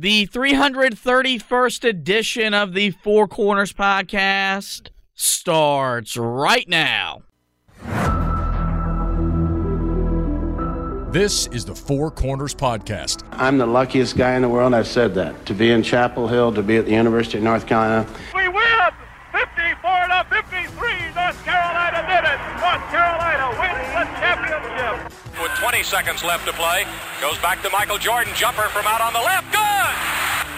The 331st edition of the Four Corners podcast starts right now. This is the Four Corners Podcast. I'm the luckiest guy in the world. I've said that. To be in Chapel Hill, to be at the University of North Carolina. We win! 54 to 53. North Carolina did it. North Carolina wins the championship. With 20 seconds left to play, goes back to Michael Jordan. Jumper from out on the left. Good!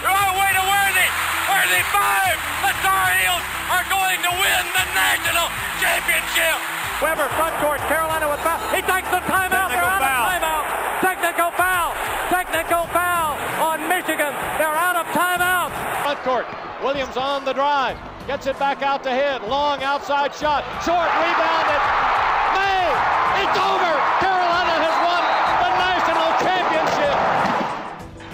Oh, way to Worthy! Worthy five! The Tar Heels are going to win the national championship! Weber front court. Carolina with foul. He takes the timeout. They're out foul. of timeout. Technical foul. Technical foul on Michigan. They're out of timeout. Front court. Williams on the drive. Gets it back out to hit. Long outside shot. Short rebounded. May. It's over. Carolina has won the national championship.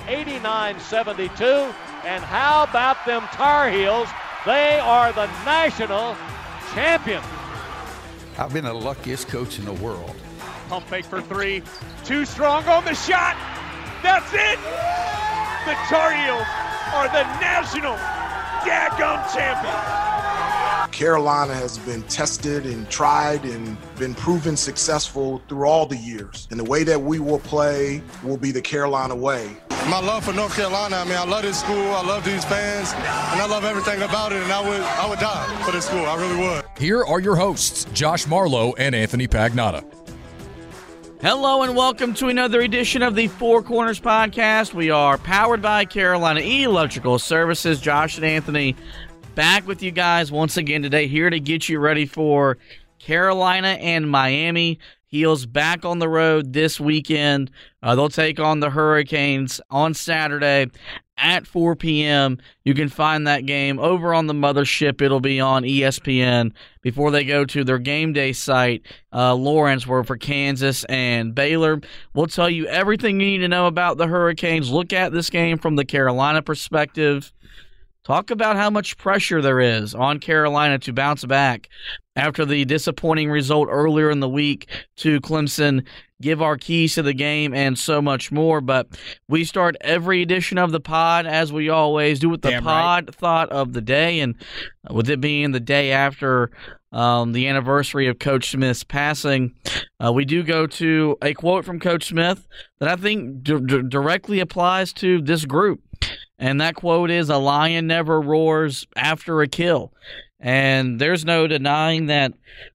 89-72. And how about them Tar Heels? They are the national champions. I've been the luckiest coach in the world. Pump fake for three. Too strong on the shot. That's it. The Tar Heels are the national daggum champions. Carolina has been tested and tried and been proven successful through all the years. And the way that we will play will be the Carolina way. My love for North Carolina, I mean, I love this school, I love these fans, and I love everything about it, and I would, I would die for this school, I really would. Here are your hosts, Josh Marlowe and Anthony Pagnotta. Hello and welcome to another edition of the Four Corners Podcast. We are powered by Carolina Electrical Services. Josh and Anthony back with you guys once again today, here to get you ready for Carolina and Miami. Heels back on the road this weekend. Uh, they'll take on the Hurricanes on Saturday at 4 p.m. You can find that game over on the mothership. It'll be on ESPN before they go to their game day site, uh, Lawrence, where for Kansas and Baylor. We'll tell you everything you need to know about the Hurricanes. Look at this game from the Carolina perspective. Talk about how much pressure there is on Carolina to bounce back after the disappointing result earlier in the week to Clemson. Give our keys to the game and so much more. But we start every edition of the pod as we always do with the Damn pod thought of the day, and with it being the day after um, the anniversary of Coach Smith's passing, uh, we do go to a quote from Coach Smith that I think d- d- directly applies to this group. And that quote is A lion never roars after a kill. And there's no denying that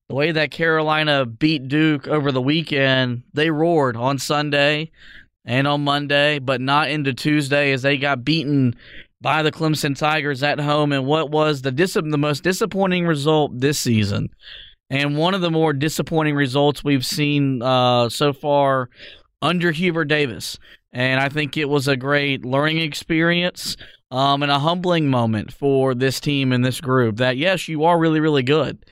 the way that Carolina beat Duke over the weekend, they roared on Sunday and on Monday, but not into Tuesday as they got beaten by the Clemson Tigers at home and what was the dis- the most disappointing result this season. And one of the more disappointing results we've seen uh, so far under Hubert Davis. And I think it was a great learning experience um, and a humbling moment for this team and this group that, yes, you are really, really good.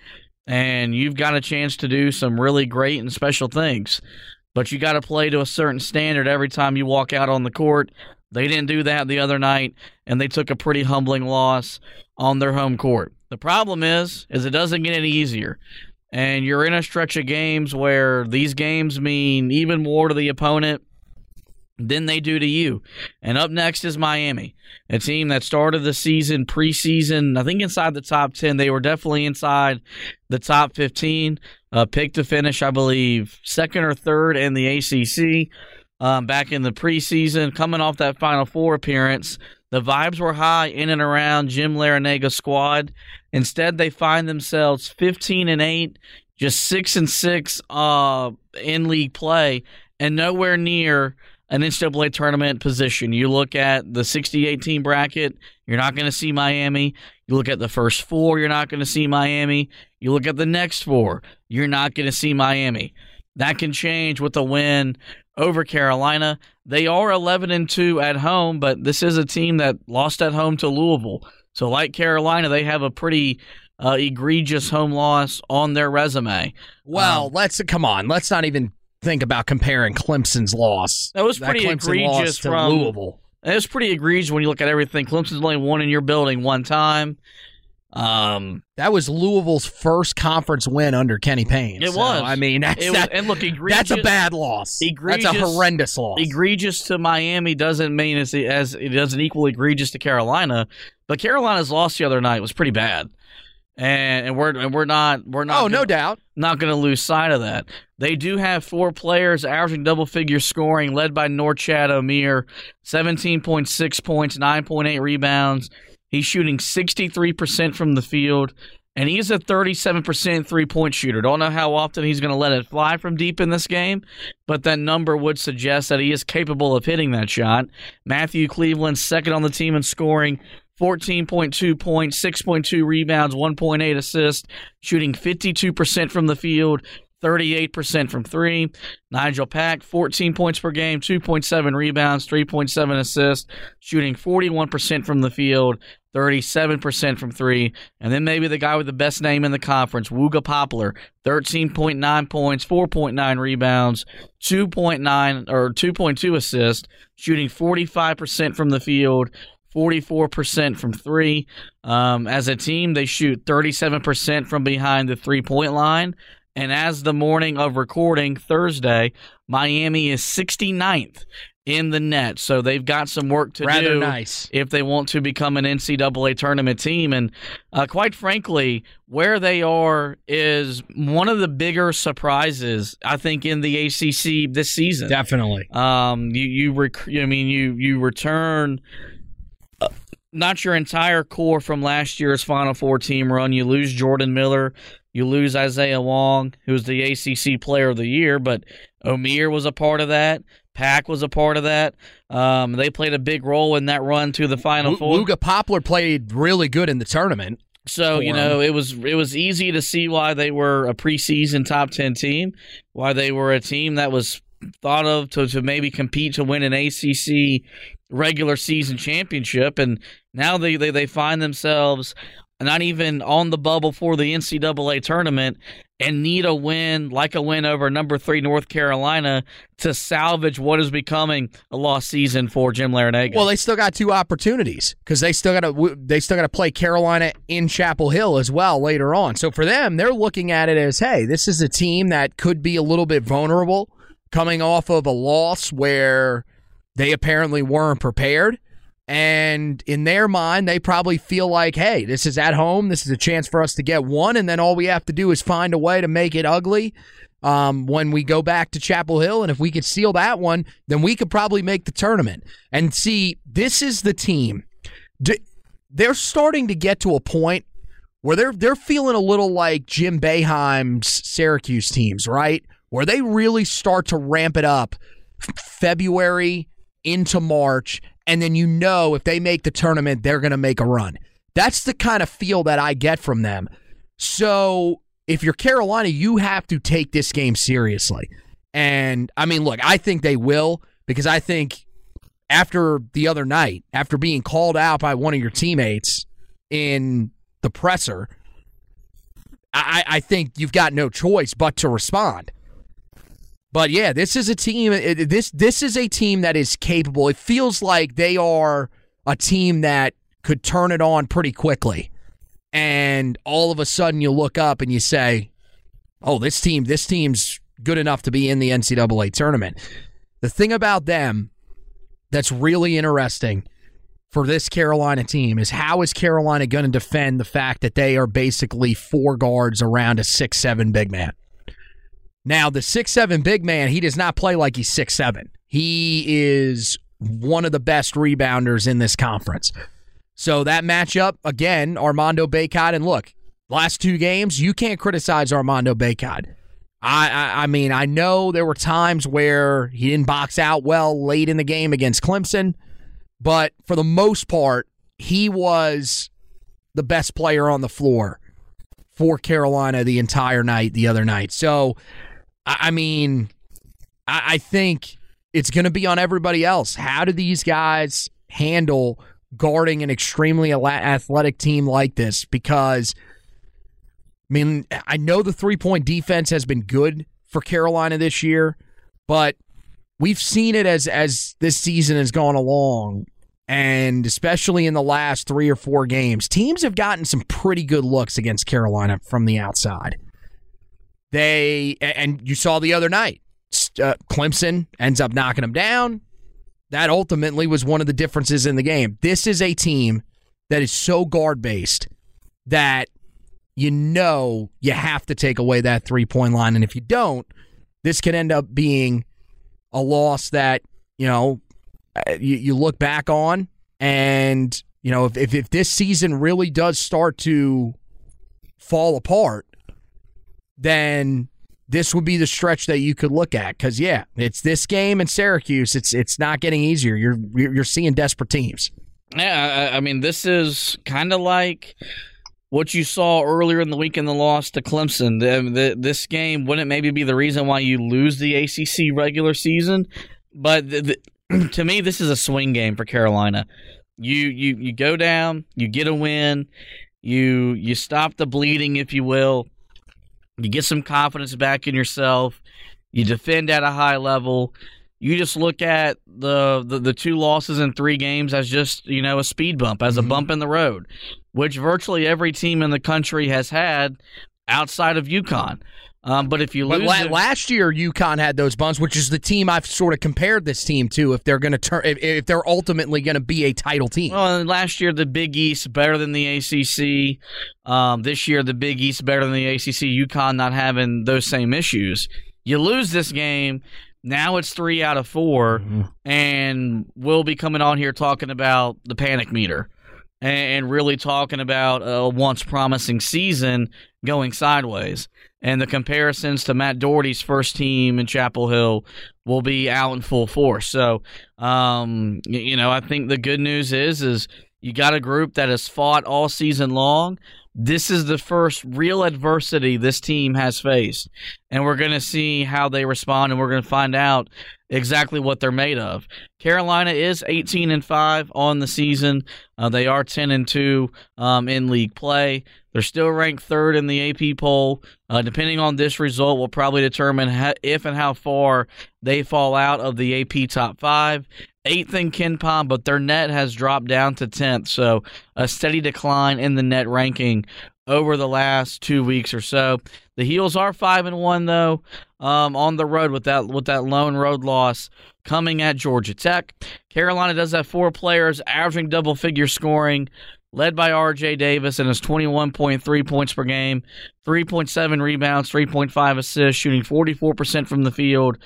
And you've got a chance to do some really great and special things. But you got to play to a certain standard every time you walk out on the court. They didn't do that the other night, and they took a pretty humbling loss on their home court. The problem is, is it doesn't get any easier and you're in a stretch of games where these games mean even more to the opponent than they do to you. And up next is Miami, a team that started the season preseason, I think inside the top 10. They were definitely inside the top 15. Uh, picked to finish, I believe, second or third in the ACC um, back in the preseason, coming off that Final Four appearance. The vibes were high in and around Jim Larrañaga squad. Instead, they find themselves 15 and 8, just 6 and 6 uh, in league play, and nowhere near an NCAA tournament position. You look at the 68 team bracket, you're not going to see Miami. You look at the first four, you're not going to see Miami. You look at the next four, you're not going to see Miami. That can change with a win over Carolina. They are 11 and 2 at home, but this is a team that lost at home to Louisville. So, like Carolina, they have a pretty uh, egregious home loss on their resume. Well, Um, let's come on. Let's not even think about comparing Clemson's loss. That was pretty loss egregious to from Louisville. It was pretty egregious when you look at everything. Clemson's only won in your building one time. Um, That was Louisville's first conference win under Kenny Payne. It So, was. I mean, that's was- that, and look, egregious- that's a bad loss. egregious, that's a horrendous loss. Egregious to Miami doesn't mean as, as it doesn't equal egregious to Carolina, but Carolina's loss the other night was pretty bad, and and we're and we're not we're not oh, no gonna- doubt. not going to lose sight of that. They do have four players averaging double figure scoring, led by Norchad Omier, 17.6 points, 9.8 rebounds. He's shooting 63% from the field, and he's a 37% three point shooter. Don't know how often he's going to let it fly from deep in this game, but that number would suggest that he is capable of hitting that shot. Matthew Cleveland, second on the team in scoring. 14.2 points, 6.2 rebounds, 1.8 assists, shooting 52% from the field, 38% from three. Nigel Pack, 14 points per game, 2.7 rebounds, 3.7 assists, shooting 41% from the field, 37% from three. And then maybe the guy with the best name in the conference, Wooga Poplar, 13.9 points, 4.9 rebounds, 2.9 or 2.2 assists, shooting 45% from the field, 44% from three. Um, as a team, they shoot 37% from behind the three point line. And as the morning of recording Thursday, Miami is 69th in the net. So they've got some work to Rather do nice. if they want to become an NCAA tournament team. And uh, quite frankly, where they are is one of the bigger surprises, I think, in the ACC this season. Definitely. Um, you you rec- I mean you you return not your entire core from last year's Final Four team run. You lose Jordan Miller, you lose Isaiah Wong, who was the ACC Player of the Year, but Omier was a part of that. Pack was a part of that. Um, they played a big role in that run to the Final Four. Wooga Poplar played really good in the tournament. So you know it was it was easy to see why they were a preseason top ten team, why they were a team that was thought of to, to maybe compete to win an ACC regular season championship, and now they, they they find themselves not even on the bubble for the NCAA tournament and need a win like a win over number three North Carolina to salvage what is becoming a lost season for Jim Larrañaga. Well, they still got two opportunities because they still got to they still got to play Carolina in Chapel Hill as well later on. So for them, they're looking at it as, hey, this is a team that could be a little bit vulnerable, coming off of a loss where they apparently weren't prepared. And in their mind, they probably feel like, hey, this is at home. This is a chance for us to get one. And then all we have to do is find a way to make it ugly um, when we go back to Chapel Hill. And if we could seal that one, then we could probably make the tournament. And see, this is the team. D- They're starting to get to a point where they're they're feeling a little like Jim Boeheim's Syracuse teams, right? Where they really start to ramp it up February into March, and then you know if they make the tournament, they're going to make a run. That's the kind of feel that I get from them. So if you're Carolina, you have to take this game seriously. And I mean, look, I think they will because I think after the other night, after being called out by one of your teammates in the presser, I, I think you've got no choice but to respond. But yeah, this is a team. This this is a team that is capable. It feels like they are a team that could turn it on pretty quickly, and all of a sudden you look up and you say, "Oh, this team, this team's good enough to be in the NCAA tournament." The thing about them that's really interesting for this Carolina team is how is Carolina going to defend the fact that they are basically four guards around a six seven big man. Now, the six seven big man, he does not play like he's six seven. He is one of the best rebounders in this conference. So that matchup again, Armando Bacot, and look, last two games, you can't criticize Armando Bacot. I, I I mean, I know there were times where he didn't box out well late in the game against Clemson, but for the most part, he was the best player on the floor for Carolina the entire night the other night. So, I I mean, I, I think it's going to be on everybody else. How do these guys handle guarding an extremely athletic team like this? Because, I mean, I know the three point defense has been good for Carolina this year, but we've seen it as as this season has gone along and especially in the last 3 or 4 games teams have gotten some pretty good looks against Carolina from the outside they and you saw the other night uh, Clemson ends up knocking them down. That ultimately was one of the differences in the game. This is a team that is so guard based that you know you have to take away that three point line. And if you don't this could end up being a loss that you know uh, you, you look back on, and you know if, if if this season really does start to fall apart, then this would be the stretch that you could look at because yeah, it's this game in Syracuse. It's it's not getting easier. You're you're seeing desperate teams. Yeah, I, mean this is kind of like what you saw earlier in the week in the loss to Clemson. The, the, this game wouldn't maybe be the reason why you lose the ACC regular season, but the, to me, this is a swing game for Carolina. You you you go down, you get a win, you you stop the bleeding, if you will. You get some confidence back in yourself. You defend at a high level you just look at the, the, the two losses in three games as just you know a speed bump, as a mm-hmm. bump in the road, which virtually every team in the country has had outside of UConn. Um, but if you lose, la- last year UConn had those buns, which is the team I've sort of compared this team to. If they're going to turn, if, if, they're ultimately going to be a title team. Well, last year the Big East better than the ACC. Um, this year the Big East better than the ACC. UConn not having those same issues. You lose this game, now it's three out of 4 mm-hmm. and we'll be coming on here talking about the panic meter and really talking about a once promising season going sideways. And the comparisons to Matt Doherty's first team in Chapel Hill will be out in full force. So, um, you know, I think the good news is is you got a group that has fought all season long this is the first real adversity this team has faced. And we're going to see how they respond and we're going to find out exactly what they're made of. Carolina is 18 and 5 on the season. Uh, they are 10 and 2 um, in league play. They're still ranked third in the AP poll. Uh, depending on this result, will probably determine ha- if and how far they fall out of the AP top five eighth in KenPom, but their net has dropped down to 10th. So a steady decline in the net ranking over the last two weeks or so. The Heels are five and one though um, on the road with that with that lone road loss coming at Georgia Tech. Carolina does have four players averaging double figure scoring led by RJ Davis and his 21.3 points per game, 3.7 rebounds, 3.5 assists, shooting 44% from the field,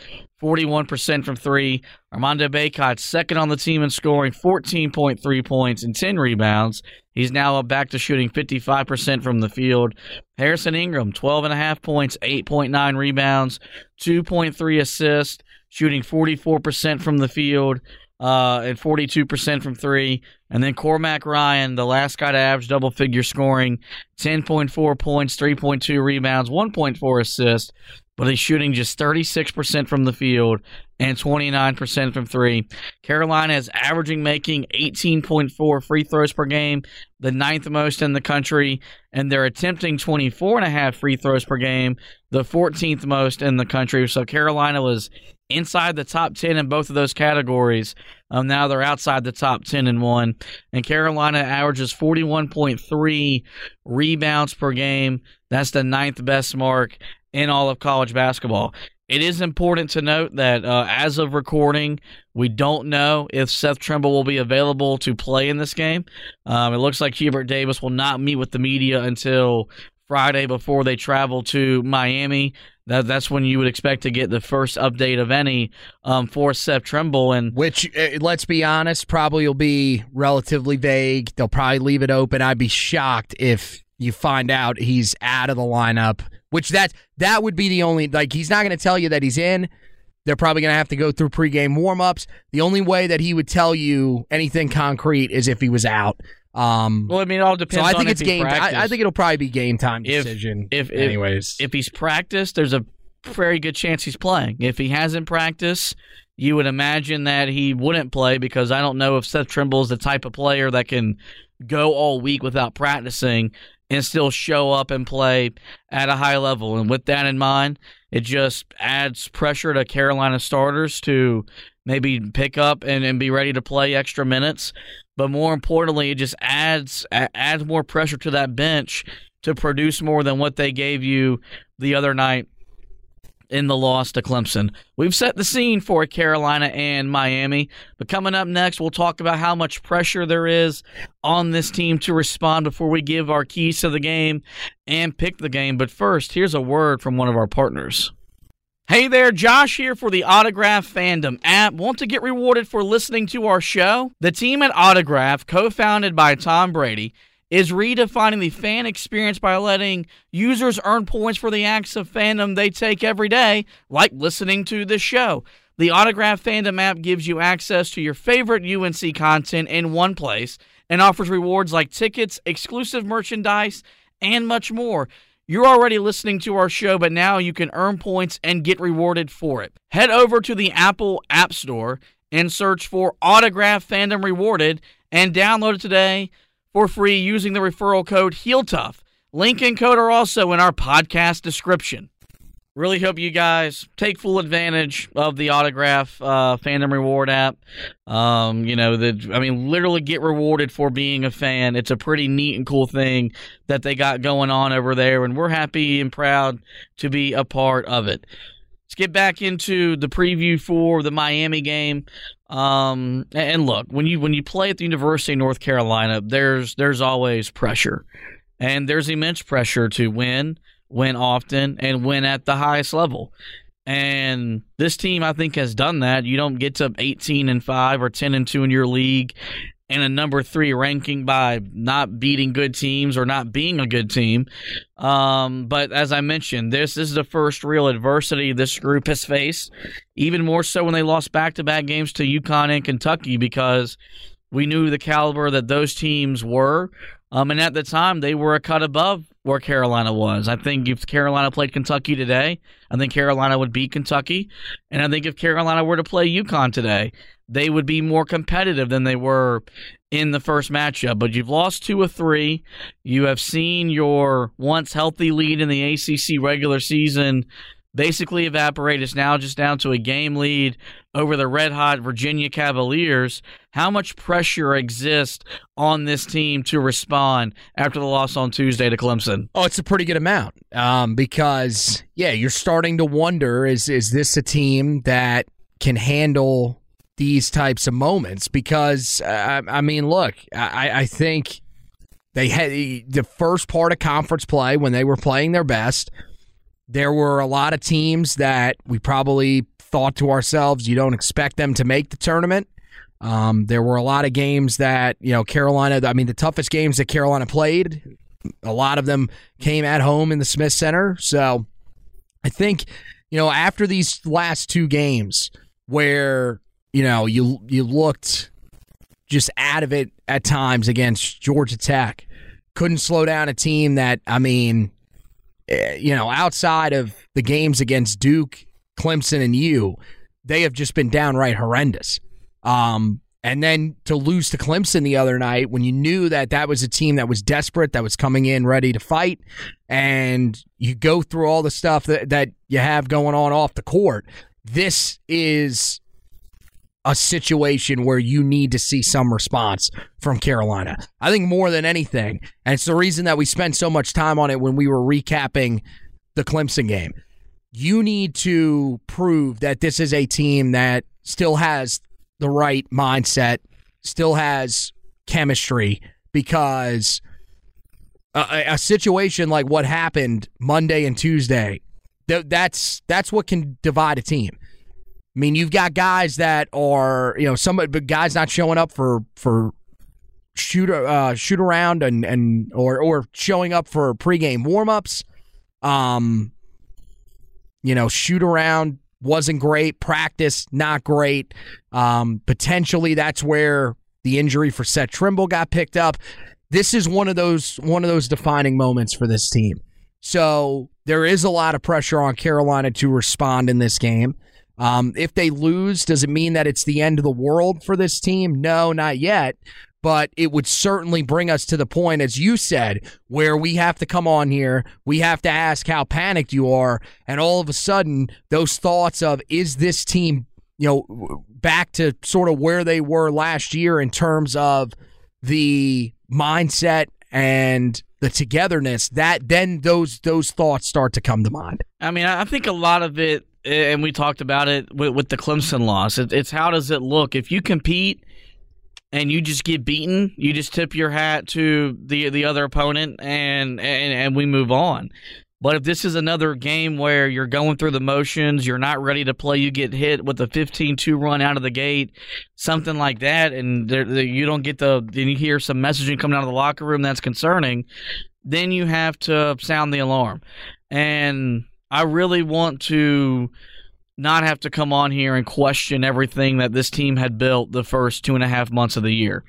41% from three. Armando Bacot, second on the team in scoring, 14.3 points and 10 rebounds. He's now back to shooting 55% from the field. Harrison Ingram, 12.5 points, 8.9 rebounds, 2.3 assists, shooting 44% from the field uh, and 42% from three. And then Cormac Ryan, the last guy to average double figure scoring, 10.4 points, 3.2 rebounds, 1.4 assists, but he's shooting just 36% from the field and 29% from three. Carolina is averaging making 18.4 free throws per game, the ninth most in the country, and they're attempting 24 and a half free throws per game, the 14th most in the country. So Carolina was inside the top 10 in both of those categories. Um, now they're outside the top 10 in one. And Carolina averages 41.3 rebounds per game. That's the ninth best mark in all of college basketball. It is important to note that uh, as of recording, we don't know if Seth Trimble will be available to play in this game. Um, it looks like Hubert Davis will not meet with the media until Friday before they travel to Miami that that's when you would expect to get the first update of any um, for Seth Trimble, and which uh, let's be honest, probably will be relatively vague. They'll probably leave it open. I'd be shocked if you find out he's out of the lineup. Which that that would be the only like he's not going to tell you that he's in. They're probably going to have to go through pregame warmups. The only way that he would tell you anything concrete is if he was out. Um, well, I mean, it all depends. So I think it's game. I, I, think it'll probably be game time decision. If, if anyways, if, if he's practiced, there's a very good chance he's playing. If he hasn't practiced, You would imagine that he wouldn't play because I don't know if Seth Trimble is the type of player that can go all week without practicing and still show up and play at a high level. And with that in mind, it just adds pressure to Carolina starters to maybe pick up and, and be ready to play extra minutes. But more importantly, it just adds adds more pressure to that bench to produce more than what they gave you the other night in the loss to Clemson. We've set the scene for Carolina and Miami, but coming up next, we'll talk about how much pressure there is on this team to respond before we give our keys to the game and pick the game. But first, here's a word from one of our partners. Hey there, Josh here for the Autograph Fandom app. Want to get rewarded for listening to our show? The team at Autograph, co founded by Tom Brady, is redefining the fan experience by letting users earn points for the acts of fandom they take every day, like listening to this show. The Autograph Fandom app gives you access to your favorite UNC content in one place and offers rewards like tickets, exclusive merchandise, and much more. You're already listening to our show, but now you can earn points and get rewarded for it. Head over to the Apple App Store and search for Autograph Fandom Rewarded and download it today for free using the referral code HeelTough. Link and code are also in our podcast description. Really hope you guys take full advantage of the autograph uh, fandom reward app. Um, you know, the I mean, literally get rewarded for being a fan. It's a pretty neat and cool thing that they got going on over there, and we're happy and proud to be a part of it. Let's get back into the preview for the Miami game. Um, and look, when you when you play at the University of North Carolina, there's there's always pressure, and there's immense pressure to win win often, and win at the highest level. And this team, I think, has done that. You don't get to 18 and 5 or 10 and 2 in your league and a number three ranking by not beating good teams or not being a good team. Um, but as I mentioned, this, this is the first real adversity this group has faced, even more so when they lost back to back games to UConn and Kentucky because we knew the caliber that those teams were. Um, and at the time, they were a cut above where Carolina was. I think if Carolina played Kentucky today, I think Carolina would beat Kentucky. And I think if Carolina were to play UConn today, they would be more competitive than they were in the first matchup. But you've lost two of three. You have seen your once healthy lead in the ACC regular season basically evaporate. It's now just down to a game lead over the red hot Virginia Cavaliers. How much pressure exists on this team to respond after the loss on Tuesday to Clemson? Oh, it's a pretty good amount um, because, yeah, you're starting to wonder is, is this a team that can handle these types of moments? Because, uh, I mean, look, I, I think they had the first part of conference play when they were playing their best – there were a lot of teams that we probably thought to ourselves, you don't expect them to make the tournament. Um, there were a lot of games that, you know, Carolina, I mean, the toughest games that Carolina played, a lot of them came at home in the Smith Center. So I think, you know, after these last two games where, you know, you you looked just out of it at times against Georgia Tech, couldn't slow down a team that, I mean, you know, outside of the games against Duke, Clemson, and you, they have just been downright horrendous. Um, and then to lose to Clemson the other night when you knew that that was a team that was desperate, that was coming in ready to fight, and you go through all the stuff that, that you have going on off the court, this is a situation where you need to see some response from Carolina. I think more than anything, and it's the reason that we spent so much time on it when we were recapping the Clemson game. You need to prove that this is a team that still has the right mindset, still has chemistry, because a, a situation like what happened Monday and Tuesday, that's that's what can divide a team. I mean, you've got guys that are, you know, some but guys not showing up for for shoot uh, shoot around and and or or showing up for pregame warmups. Um, you know, shoot around wasn't great. Practice not great. Um, potentially that's where the injury for Seth Trimble got picked up. This is one of those one of those defining moments for this team. So there is a lot of pressure on Carolina to respond in this game. Um, if they lose, does it mean that it's the end of the world for this team? No, not yet. But it would certainly bring us to the point, as you said, where we have to come on here. We have to ask how panicked you are. And all of a sudden, those thoughts of, is this team, you know, back to sort of where they were last year in terms of the mindset and the togetherness that then those those thoughts start to come to mind I mean, I think a lot of it, and we talked about it with, with the Clemson loss. It, it's how does it look if you compete and you just get beaten? You just tip your hat to the the other opponent, and and, and we move on. But if this is another game where you're going through the motions, you're not ready to play, you get hit with a 15-2 run out of the gate, something like that, and you don't get the, then you hear some messaging coming out of the locker room that's concerning, then you have to sound the alarm. And I really want to not have to come on here and question everything that this team had built the first two and a half months of the year.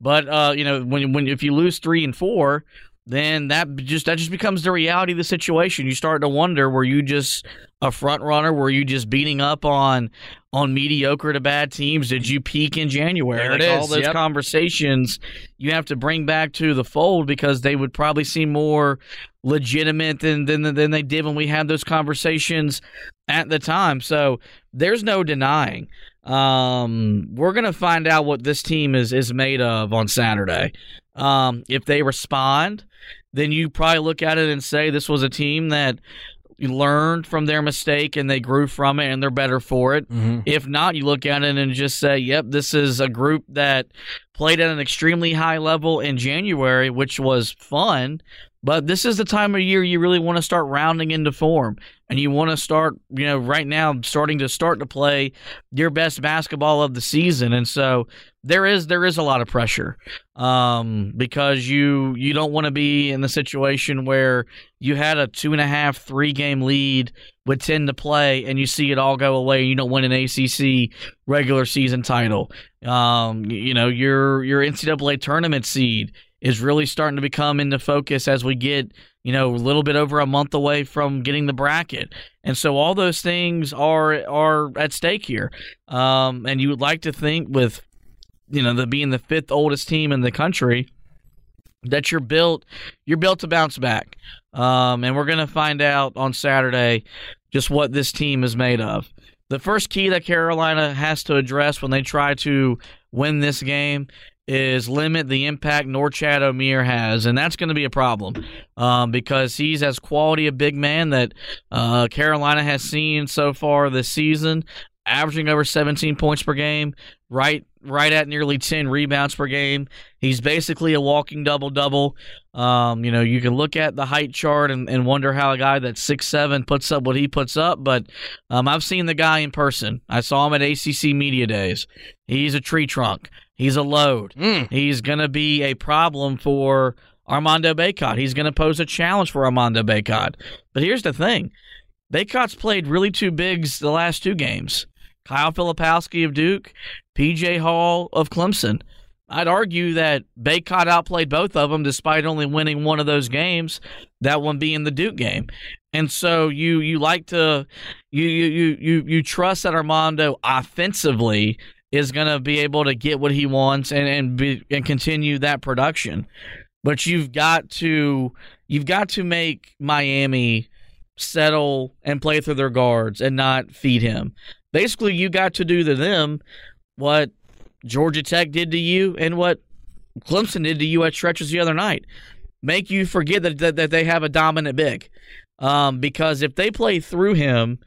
But uh, you know, when when if you lose three and four, then that just that just becomes the reality of the situation. You start to wonder: were you just a front runner? Were you just beating up on on mediocre to bad teams? Did you peak in January? There it Like, is, All those yep. conversations you have to bring back to the fold because they would probably seem more legitimate than than than they did when we had those conversations at the time. So there's no denying. Um, we're gonna find out what this team is is made of on Saturday. Um, if they respond, then you probably look at it and say this was a team that learned from their mistake and they grew from it and they're better for it. If not, you look at it and just say, yep, this is a group that played at an extremely high level in January, which was fun. But this is the time of year you really want to start rounding into form. And you want to start, you know, right now, starting to start to play your best basketball of the season. And so there is there is a lot of pressure um, because you you don't want to be in the situation where you had a two and a half three game lead with ten to play and you see it all go away and you don't win an ACC regular season title. Um, you know your your NCAA tournament seed is really starting to become into focus as we get you know a little bit over a month away from getting the bracket. And so all those things are are at stake here. Um, and you would like to think with you know the being the fifth oldest team in the country that you're built you're built to bounce back. Um, and we're going to find out on saturday just what this team is made of. The first key that carolina has to address when they try to win this game is limit the impact Norchad Omier has, and that's going to be a problem um, because he's as quality a big man that uh, Carolina has seen so far this season, averaging over 17 points per game, right right at nearly 10 rebounds per game. He's basically a walking double double. Um, you know, you can look at the height chart and, and wonder how a guy that's six seven puts up what he puts up, but um, I've seen the guy in person. I saw him at ACC Media Days. He's a tree trunk. He's a load. Mm. He's going to be a problem for Armando Bacot. He's going to pose a challenge for Armando Bacot. But here's the thing Bacot's played really two bigs the last two games Kyle Filipowski of Duke, PJ Hall of Clemson. I'd argue that Bacot outplayed both of them despite only winning one of those games, that one being the Duke game. And so you you like to you you you you, you trust that Armando offensively is going to be able to get what he wants and and be, and continue that production. But you've got to you've got to make Miami settle and play through their guards and not feed him. Basically, you got to do to them what Georgia Tech did to you and what Clemson did to you at stretches the other night. Make you forget that, that, that they have a dominant big. Um, because if they play through him,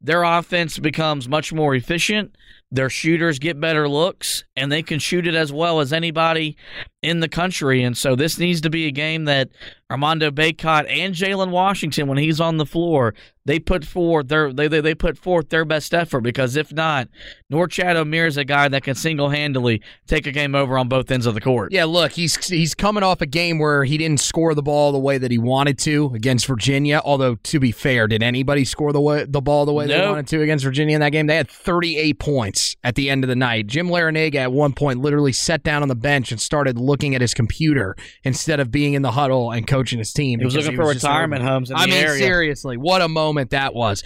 their offense becomes much more efficient. Their shooters get better looks, and they can shoot it as well as anybody in the country. And so this needs to be a game that Armando Bacot and Jalen Washington, when he's on the floor, they put forth their they, they, they put forth their best effort. Because if not, Norchad Omier is a guy that can single handedly take a game over on both ends of the court. Yeah, look, he's he's coming off a game where he didn't score the ball the way that he wanted to against Virginia. Although to be fair, did anybody score the way, the ball the way they wanted to against Virginia in that game? They had 38 points at the end of the night. Jim Larrañaga at one point literally sat down on the bench and started looking at his computer instead of being in the huddle and coaching his team. He was looking for just retirement homes I mean, area. seriously, what a moment that was.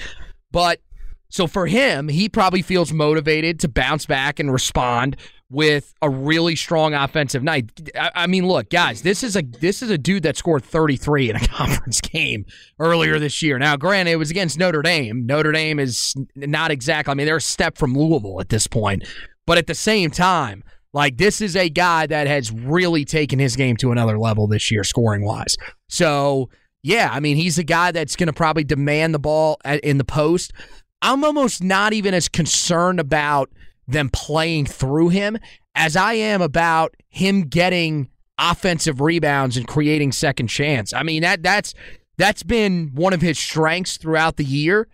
But So for him, he probably feels motivated to bounce back and respond with a really strong offensive night. I, mean, look, guys, this is a this is a dude that scored 33 in a conference game earlier this year. Now, granted, it was against Notre Dame. Notre Dame is not exactly. I mean, they're a step from Louisville at this point, but at the same time. Like this is a guy that has really taken his game to another level this year, scoring wise. So yeah, I mean he's a guy that's going to probably demand the ball in the post. I'm almost not even as concerned about them playing through him as I am about him getting offensive rebounds and creating second chance. I mean that that's that's been one of his strengths throughout the year.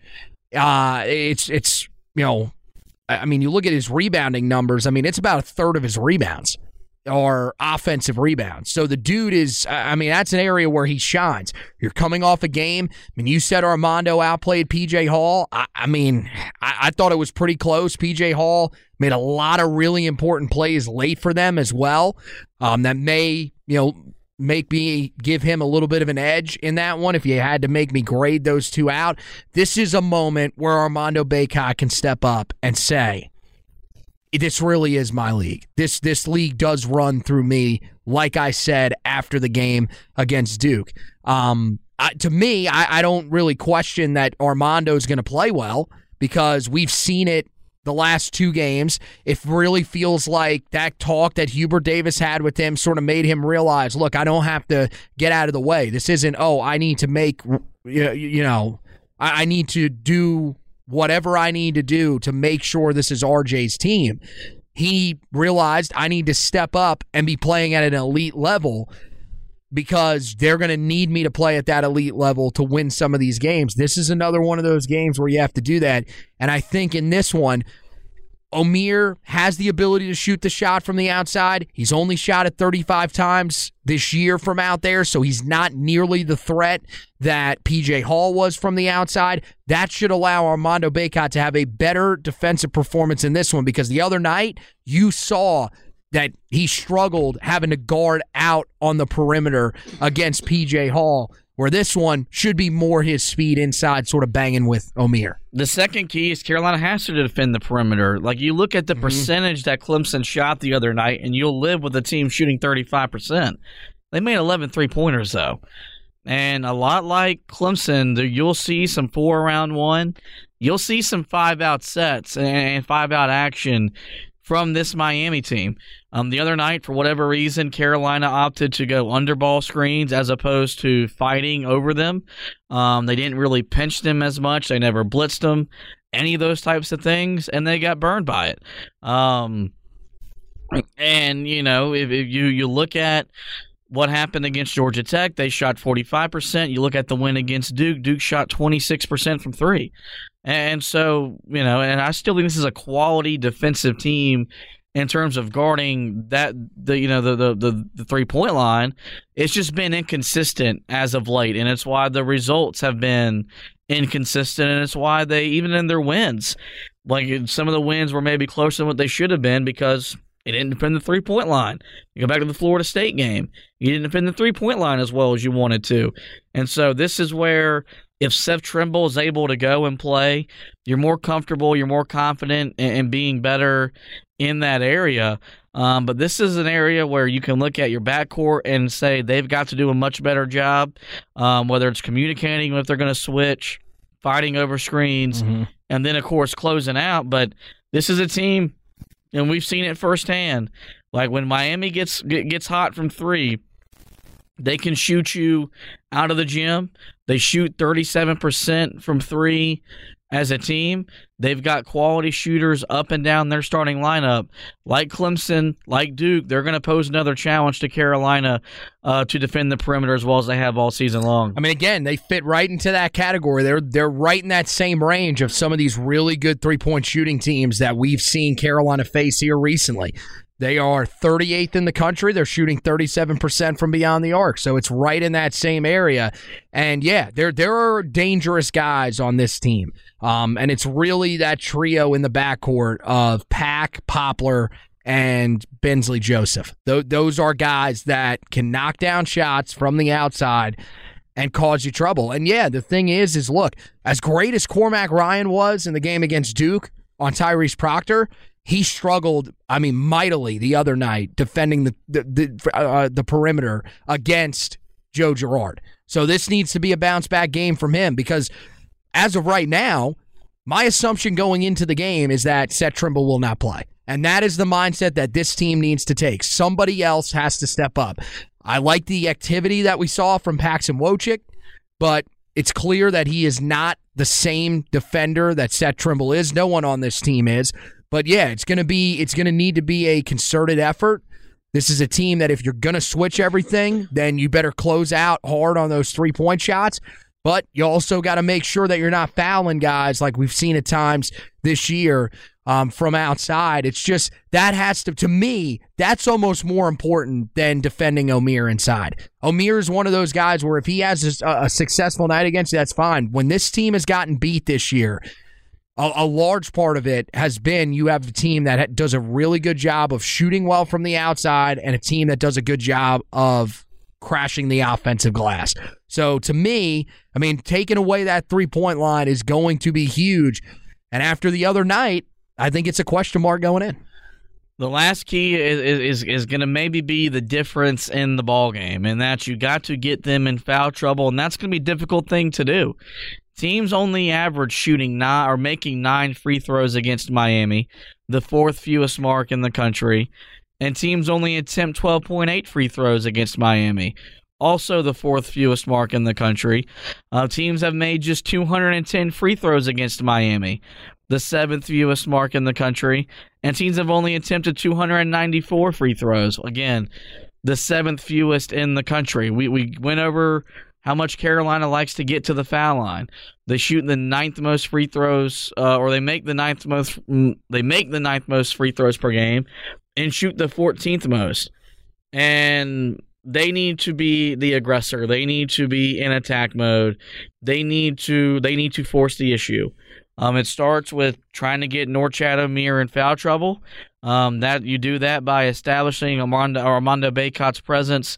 Uh, it's it's you know I mean, you look at his rebounding numbers. I mean, it's about a third of his rebounds are offensive rebounds. So the dude is, I mean, that's an area where he shines. You're coming off a game. I mean, you said Armando outplayed PJ Hall. I, I mean, I, I, thought it was pretty close. PJ Hall made a lot of really important plays late for them as well. Um, that may, you know, make me give him a little bit of an edge in that one if you had to make me grade those two out. This is a moment where Armando Bacot can step up and say, this really is my league. This this league does run through me, like I said after the game against Duke. Um, I, to me, I, I don't really question that Armando is going to play well because we've seen it the last two games. It really feels like that talk that Hubert Davis had with him sort of made him realize, look, I don't have to get out of the way. This isn't, oh, I need to make, you know, I need to do whatever I need to do to make sure this is RJ's team. He realized I need to step up and be playing at an elite level because they're going to need me to play at that elite level to win some of these games. This is another one of those games where you have to do that. And I think in this one, Omier has the ability to shoot the shot from the outside. He's only shot it 35 times this year from out there, so he's not nearly the threat that PJ Hall was from the outside. That should allow Armando Bacot to have a better defensive performance in this one because the other night you saw that he struggled having to guard out on the perimeter against PJ Hall, where this one should be more his speed inside, sort of banging with Omier. The second key is Carolina has to defend the perimeter. Like you look at the mm-hmm. percentage that Clemson shot the other night, and you'll live with the team shooting 35%. They made 11 three pointers, though. And a lot like Clemson, you'll see some four around one. You'll see some five out sets and five out action from this Miami team. Um, the other night, for whatever reason, Carolina opted to go under ball screens as opposed to fighting over them. Um, they didn't really pinch them as much. They never blitzed them, any of those types of things, and they got burned by it. Um, and you know, if, if you you look at what happened against Georgia Tech, they shot 45%. You look at the win against Duke, Duke shot 26% from three. And so, you know, and I still think this is a quality defensive team in terms of guarding that the you know the the the, the three point line. It's just been inconsistent as of late, and it's why the results have been inconsistent, and it's why they even in their wins, like some of the wins were maybe closer than what they should have been because they didn't defend the three point line. You go back to the Florida State game, you didn't defend the three point line as well as you wanted to, and so this is where if Seth Trimble is able to go and play, you're more comfortable, you're more confident in, in being better in that area. Um, but this is an area where you can look at your backcourt and say they've got to do a much better job, um, whether it's communicating if they're going to switch, fighting over screens, mm-hmm. and then, of course, closing out. But this is a team, and we've seen it firsthand. Like when Miami gets gets hot from three, they can shoot you out of the gym. They shoot 37% from three as a team. They've got quality shooters up and down their starting lineup. Like Clemson, like Duke, they're going to pose another challenge to Carolina uh, to defend the perimeter as well as they have all season long. I mean, again, they fit right into that category. They're they're right in that same range of some of these really good three point shooting teams that we've seen Carolina face here recently. They are 38th in the country. They're shooting 37% from beyond the arc. So it's right in that same area. And yeah, there there are dangerous guys on this team. Um, and it's really that trio in the backcourt of Pack, Poplar, and Bensley Joseph. Th- those are guys that can knock down shots from the outside and cause you trouble. And yeah, the thing is, is look, as great as Cormac Ryan was in the game against Duke on Tyrese Proctor, he struggled, I mean, mightily the other night defending the the the, uh, the perimeter against Joe Girard. So this needs to be a bounce back game from him because as of right now, my assumption going into the game is that Seth Trimble will not play. And that is the mindset that this team needs to take. Somebody else has to step up. I like the activity that we saw from Paxson Wojcik, but it's clear that he is not the same defender that Seth Trimble is. No one on this team is. But yeah, it's gonna be it's gonna need to be a concerted effort. This is a team that if you're gonna switch everything, then you better close out hard on those three point shots. But you also got to make sure that you're not fouling guys like we've seen at times this year um, from outside. It's just that has to, to me, that's almost more important than defending Omier inside. Omier is one of those guys where if he has a, a successful night against you, that's fine. When this team has gotten beat this year, a, a, large part of it has been you have a team that does a really good job of shooting well from the outside and a team that does a good job of crashing the offensive glass. So to me, I mean, taking away that three point line is going to be huge. And after the other night, I think it's a question mark going in. The last key is is, is going to maybe be the difference in the ball game, and that you got to get them in foul trouble, and that's going to be a difficult thing to do. Teams only average shooting nine or making nine free throws against Miami, the fourth fewest mark in the country, and teams only attempt 12.8 free throws against Miami, also the fourth fewest mark in the country. Uh, teams have made just 210 free throws against Miami, the seventh fewest mark in the country, and teams have only attempted 294 free throws. Again, the seventh fewest in the country. We we went over how much Carolina likes to get to the foul line. They shoot the ninth most free throws, uh, or they make the ninth most. Mm, they make the ninth most free throws per game, and shoot the 14th most. And they need to be the aggressor. They need to be in attack mode. They need to. They need to force the issue. Um, it starts with trying to get Norchad Omier in foul trouble. Um, that you do that by establishing Armando, Armando Bacot's presence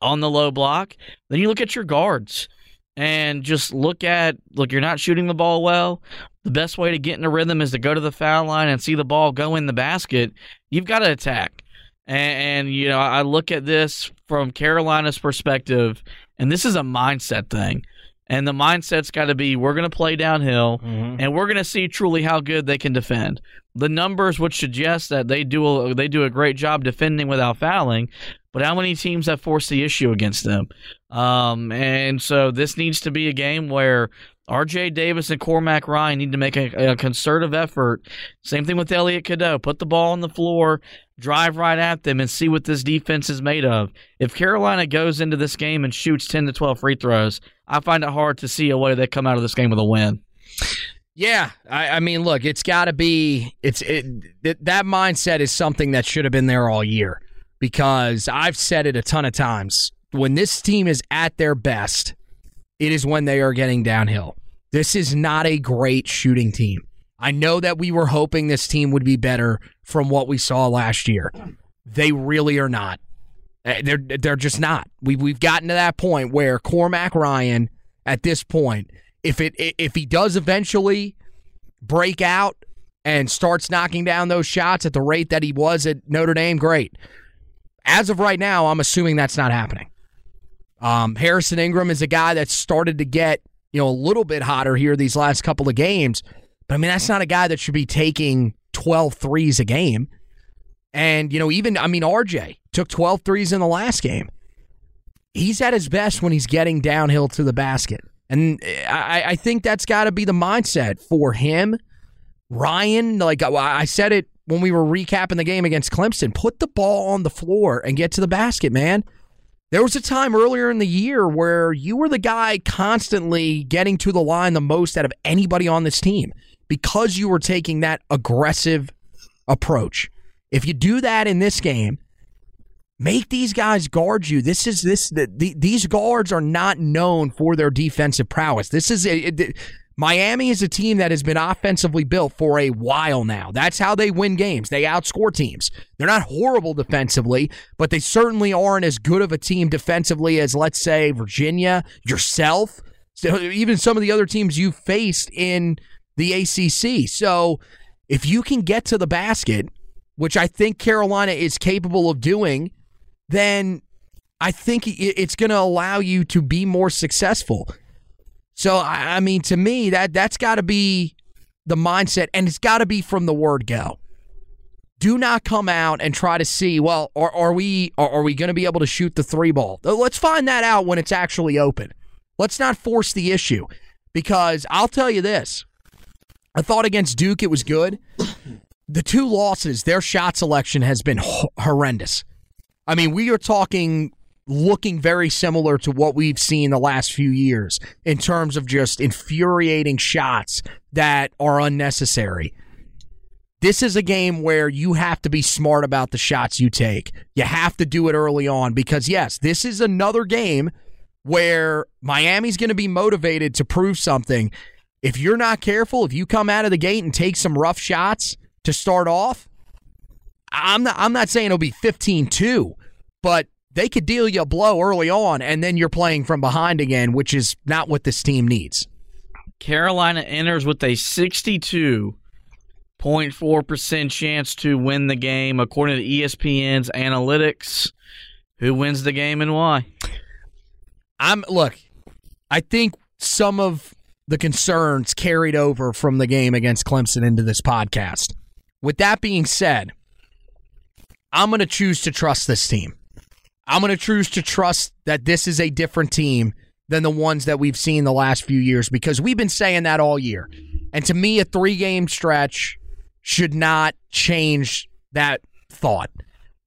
on the low block. Then you look at your guards and just look at look. You're not shooting the ball well. The best way to get in a rhythm is to go to the foul line and see the ball go in the basket. You've got to attack. And, and you know, I look at this from Carolina's perspective, and this is a mindset thing. And the mindset's got to be we're going to play downhill mm-hmm. and we're going to see truly how good they can defend. The numbers would suggest that they do a, they do a great job defending without fouling, but how many teams have forced the issue against them? Um, and so this needs to be a game where RJ Davis and Cormac Ryan need to make a, a concerted effort. Same thing with Elliot Cadeau. Put the ball on the floor, drive right at them, and see what this defense is made of. If Carolina goes into this game and shoots 10 to 12 free throws, I find it hard to see a way they come out of this game with a win. Yeah, I, I mean, look, it's got to be it's it, that mindset is something that should have been there all year because I've said it a ton of times. When this team is at their best, it is when they are getting downhill. This is not a great shooting team. I know that we were hoping this team would be better from what we saw last year. They really are not. Eh, they're they're just not. We we've gotten to that point where Cormac Ryan at this point, if it if he does eventually break out and starts knocking down those shots at the rate that he was at Notre Dame, great. As of right now, I'm assuming that's not happening. Um, Harrison Ingram is a guy that started to get you know a little bit hotter here these last couple of games, but I mean that's not a guy that should be taking 12 threes a game. And you know even I mean RJ took 12 threes in the last game. He's at his best when he's getting downhill to the basket. And I, I think that's got to be the mindset for him. Ryan, like I said it when we were recapping the game against Clemson, put the ball on the floor and get to the basket, man. There was a time earlier in the year where you were the guy constantly getting to the line the most out of anybody on this team because you were taking that aggressive approach. If you do that in this game, make these guys guard you. This is this the, the, these guards are not known for their defensive prowess. This is it, Miami is a team that has been offensively built for a while now. That's how they win games. They outscore teams. They're not horrible defensively, but they certainly aren't as good of a team defensively as, let's say, Virginia, yourself, even some of the other teams you've faced in the ACC. So if you can get to the basket, which I think Carolina is capable of doing, then I think it's going to allow you to be more successful. So I mean, to me, that that's got to be the mindset, and it's got to be from the word go. Do not come out and try to see. Well, are, are we are, are we going to be able to shoot the three ball? Let's find that out when it's actually open. Let's not force the issue, because I'll tell you this: I thought against Duke it was good. The two losses, their shot selection has been horrendous. I mean, we are talking looking very similar to what we've seen the last few years in terms of just infuriating shots that are unnecessary. This is a game where you have to be smart about the shots you take. You have to do it early on because, yes, this is another game where Miami's going to be motivated to prove something. If you're not careful, if you come out of the gate and take some rough shots to start off, I'm not, I'm not saying it'll be 15 2, but they could deal you a blow early on, and then you're playing from behind again, which is not what this team needs. Carolina enters with a 62.4% chance to win the game, according to ESPN's analytics. Who wins the game and why? I'm look. I think some of the concerns carried over from the game against Clemson into this podcast. With that being said, I'm going to choose to trust this team. I'm going to choose to trust that this is a different team than the ones that we've seen the last few years because we've been saying that all year. And to me, a three game stretch should not change that thought.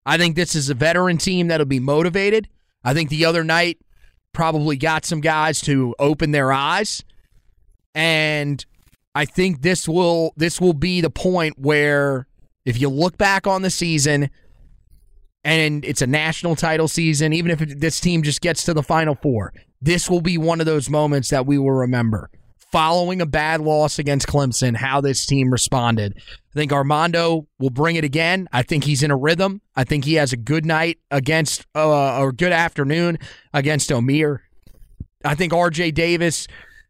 I think this is a veteran team that'll be motivated. I think the other night probably got some guys to open their eyes. And I think this will this will be the point where if you look back on the season, and it's a national title season, even if this team just gets to the Final Four, this will be one of those moments that we will remember. Following a bad loss against Clemson, how this team responded. I think Armando will bring it again. I think he's in a rhythm. I think he has a good night against, uh, or good afternoon against Omier. I think RJ Davis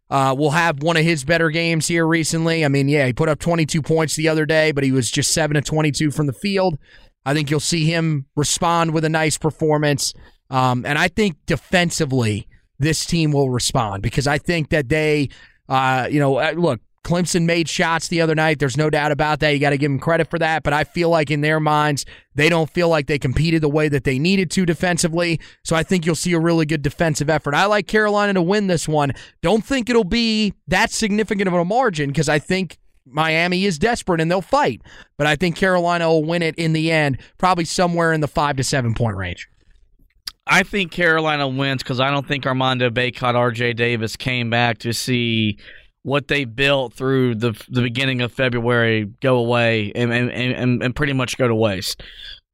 uh, will have one of his better games here recently. I mean, yeah, he put up 22 points the other day, but he was just 7 to 22 from the field. I think you'll see him respond with a nice performance. Um, and I think defensively, this team will respond because I think that they, uh, you know, uh, look, Clemson made shots the other night. There's no doubt about that. You got to give them credit for that. But I feel like in their minds, they don't feel like they competed the way that they needed to defensively. So I think you'll see a really good defensive effort. I like Carolina to win this one. Don't think it'll be that significant of a margin because I think Miami is desperate and they'll fight. But I think Carolina will win it in the end, probably somewhere in the five to seven point range. I think Carolina wins because I don't think Armando Bacot, RJ Davis came back to see what they built through the the beginning of February go away and and, and, and pretty much go to waste.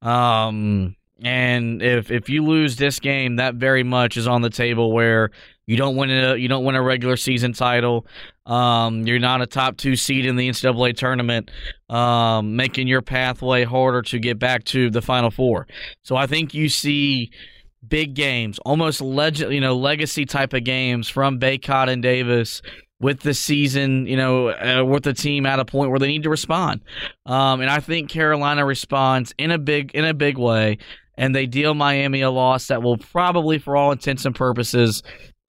Um, and if if you lose this game, that very much is on the table where you don't win a you don't win a regular season title. Um, you're not a top two seed in the NCAA tournament, um, making your pathway harder to get back to the Final Four. So I think you see big games, almost legend, you know, legacy type of games from Bacot and Davis with the season, you know, uh, with the team at a point where they need to respond. Um, and I think Carolina responds in a big in a big way, and they deal Miami a loss that will probably, for all intents and purposes,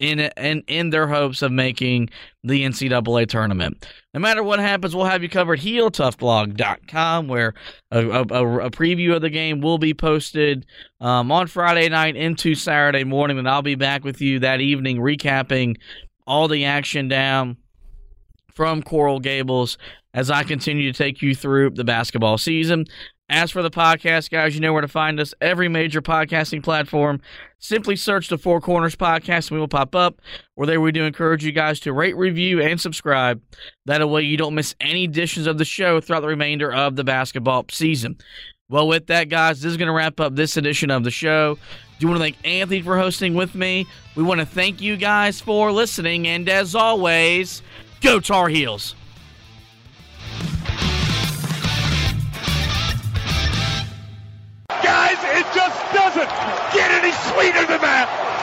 in in in their hopes of making the NCAA tournament. No matter what happens, we'll have you covered. HeelToughBlog.com, where a, a, a, preview of the game will be posted um, on Friday night into Saturday morning, and I'll be back with you that evening recapping all the action down from Coral Gables as I continue to take you through the basketball season. As for the podcast, guys, you know where to find us. Every major podcasting platform. Simply search the Four Corners Podcast and we will pop up. Or there we do encourage you guys to rate, review, and subscribe. That way you don't miss any editions of the show throughout the remainder of the basketball season. Well, with that, guys, this is going to wrap up this edition of the show. Do you want to thank Anthony for hosting with me. We want to thank you guys for listening. And as always, Go Tar Heels! Guys, it just doesn't sweeter than that.